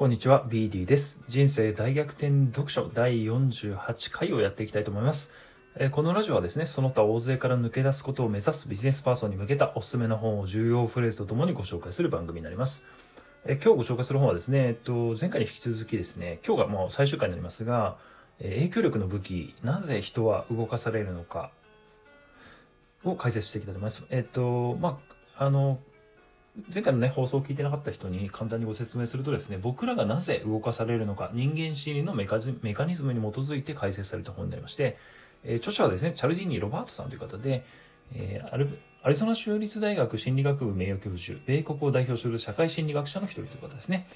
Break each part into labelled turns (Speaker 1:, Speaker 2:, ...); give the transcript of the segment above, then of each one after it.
Speaker 1: こんにちは、BD です。人生大逆転読書第48回をやっていきたいと思います。えこのラジオはですね、その他大勢から抜け出すことを目指すビジネスパーソンに向けたおすすめの本を重要フレーズとともにご紹介する番組になります。え今日ご紹介する本はですね、えっと、前回に引き続きですね、今日がもう最終回になりますが、え影響力の武器、なぜ人は動かされるのかを解説していきたいと思います。えっと、まあ、あの、前回のね、放送を聞いてなかった人に簡単にご説明するとですね、僕らがなぜ動かされるのか、人間心理のメカメカニズムに基づいて解説された本になりまして、えー著者はですね、チャルディーニ・ロバートさんという方で、えーアルアリゾナ州立大学心理学部名誉教授、米国を代表する社会心理学者の一人という方ですね。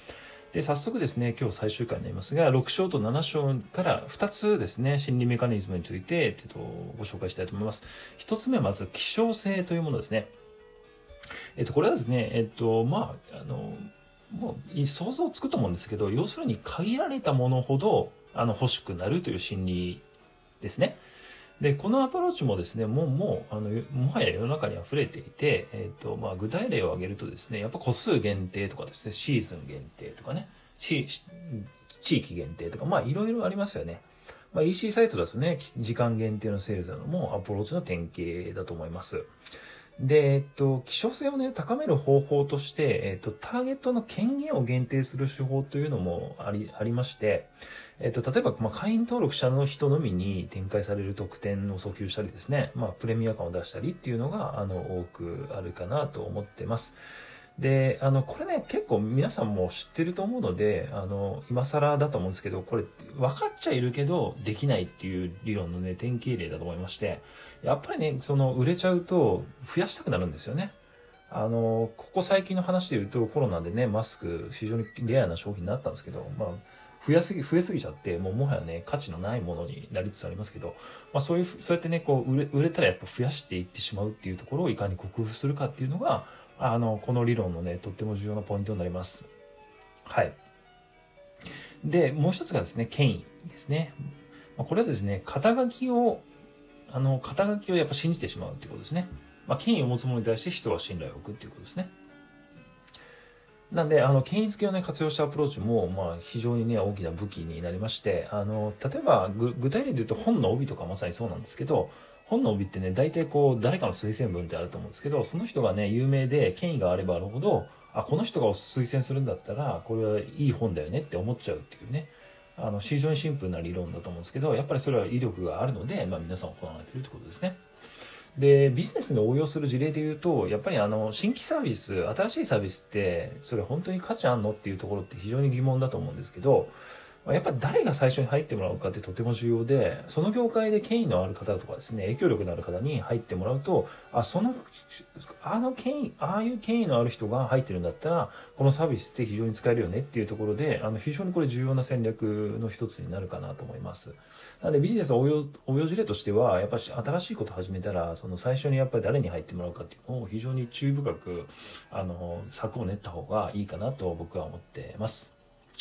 Speaker 1: で、早速ですね、今日最終回になりますが、6章と7章から2つですね、心理メカニズムについて、えっと、ご紹介したいと思います。1つ目まず、希少性というものですね。えっと、これはですね、えっと、まあ、あの、もう想像つくと思うんですけど、要するに限られたものほど、あの、欲しくなるという心理ですね。で、このアプローチもですね、もう、もう、あの、もはや世の中に溢れていて、えっ、と、まあ、具体例を挙げるとですね、やっぱ個数限定とかですね、シーズン限定とかね、地域限定とか、まあ、いろいろありますよね。まあ、EC サイトだとね、時間限定のセールスなのもアプローチの典型だと思います。で、えっと、希少性をね、高める方法として、えっと、ターゲットの権限を限定する手法というのもあり、ありまして、えっと、例えば、まあ、会員登録者の人のみに展開される特典を訴求したりですね、まあ、プレミア感を出したりっていうのが、あの、多くあるかなと思ってます。で、あの、これね、結構皆さんも知ってると思うので、あの、今更だと思うんですけど、これ、分かっちゃいるけど、できないっていう理論のね、典型例だと思いまして、やっぱりね、その、売れちゃうと、増やしたくなるんですよね。あの、ここ最近の話で言うと、コロナでね、マスク、非常にレアな商品になったんですけど、まあ、増やすぎ、増えすぎちゃって、もうもはやね、価値のないものになりつつありますけど、まあそういう、そうやってね、こう、売れ、売れたらやっぱ増やしていってしまうっていうところをいかに克服するかっていうのが、あの、この理論のね、とっても重要なポイントになります。はい。で、もう一つがですね、権威ですね。これはですね、肩書きを、あの、肩書きをやっぱ信じてしまうっていうことですね。まあ、権威を持つ者に対して人は信頼を置くっていうことですね。なんで、あの、権威付けをね、活用したアプローチも、まあ、非常にね、大きな武器になりまして、あの、例えば、具体例で言うと本の帯とかまさにそうなんですけど、本の帯ってね、大体こう、誰かの推薦文ってあると思うんですけど、その人がね、有名で権威があればあるほど、あ、この人が推薦するんだったら、これはいい本だよねって思っちゃうっていうね、あの、非常にシンプルな理論だと思うんですけど、やっぱりそれは威力があるので、まあ皆さん行われてるってことですね。で、ビジネスに応用する事例で言うと、やっぱりあの、新規サービス、新しいサービスって、それ本当に価値あんのっていうところって非常に疑問だと思うんですけど、やっぱ誰が最初に入ってもらうかってとても重要で、その業界で権威のある方とかですね、影響力のある方に入ってもらうと、あ、その、あの権威、ああいう権威のある人が入ってるんだったら、このサービスって非常に使えるよねっていうところで、あの、非常にこれ重要な戦略の一つになるかなと思います。なのでビジネス応用、応用事例としては、やっぱり新しいことを始めたら、その最初にやっぱり誰に入ってもらうかっていうのを非常に注意深く、あの、策を練った方がいいかなと僕は思ってます。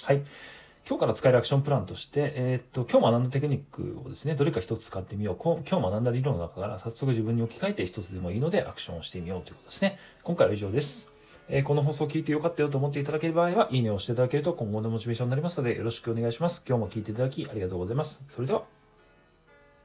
Speaker 1: はい。今日から使えるアクションプランとして、えーっと、今日学んだテクニックをですね、どれか一つ使ってみよう。こう今日学んだ理論の中から早速自分に置き換えて一つでもいいのでアクションをしてみようということですね。今回は以上です。えーこの放送を聞いてよかったよと思っていただける場合は、いいねを押していただけると今後のモチベーションになりますので、よろしくお願いします。今日も聞いていただきありがとうございます。それでは。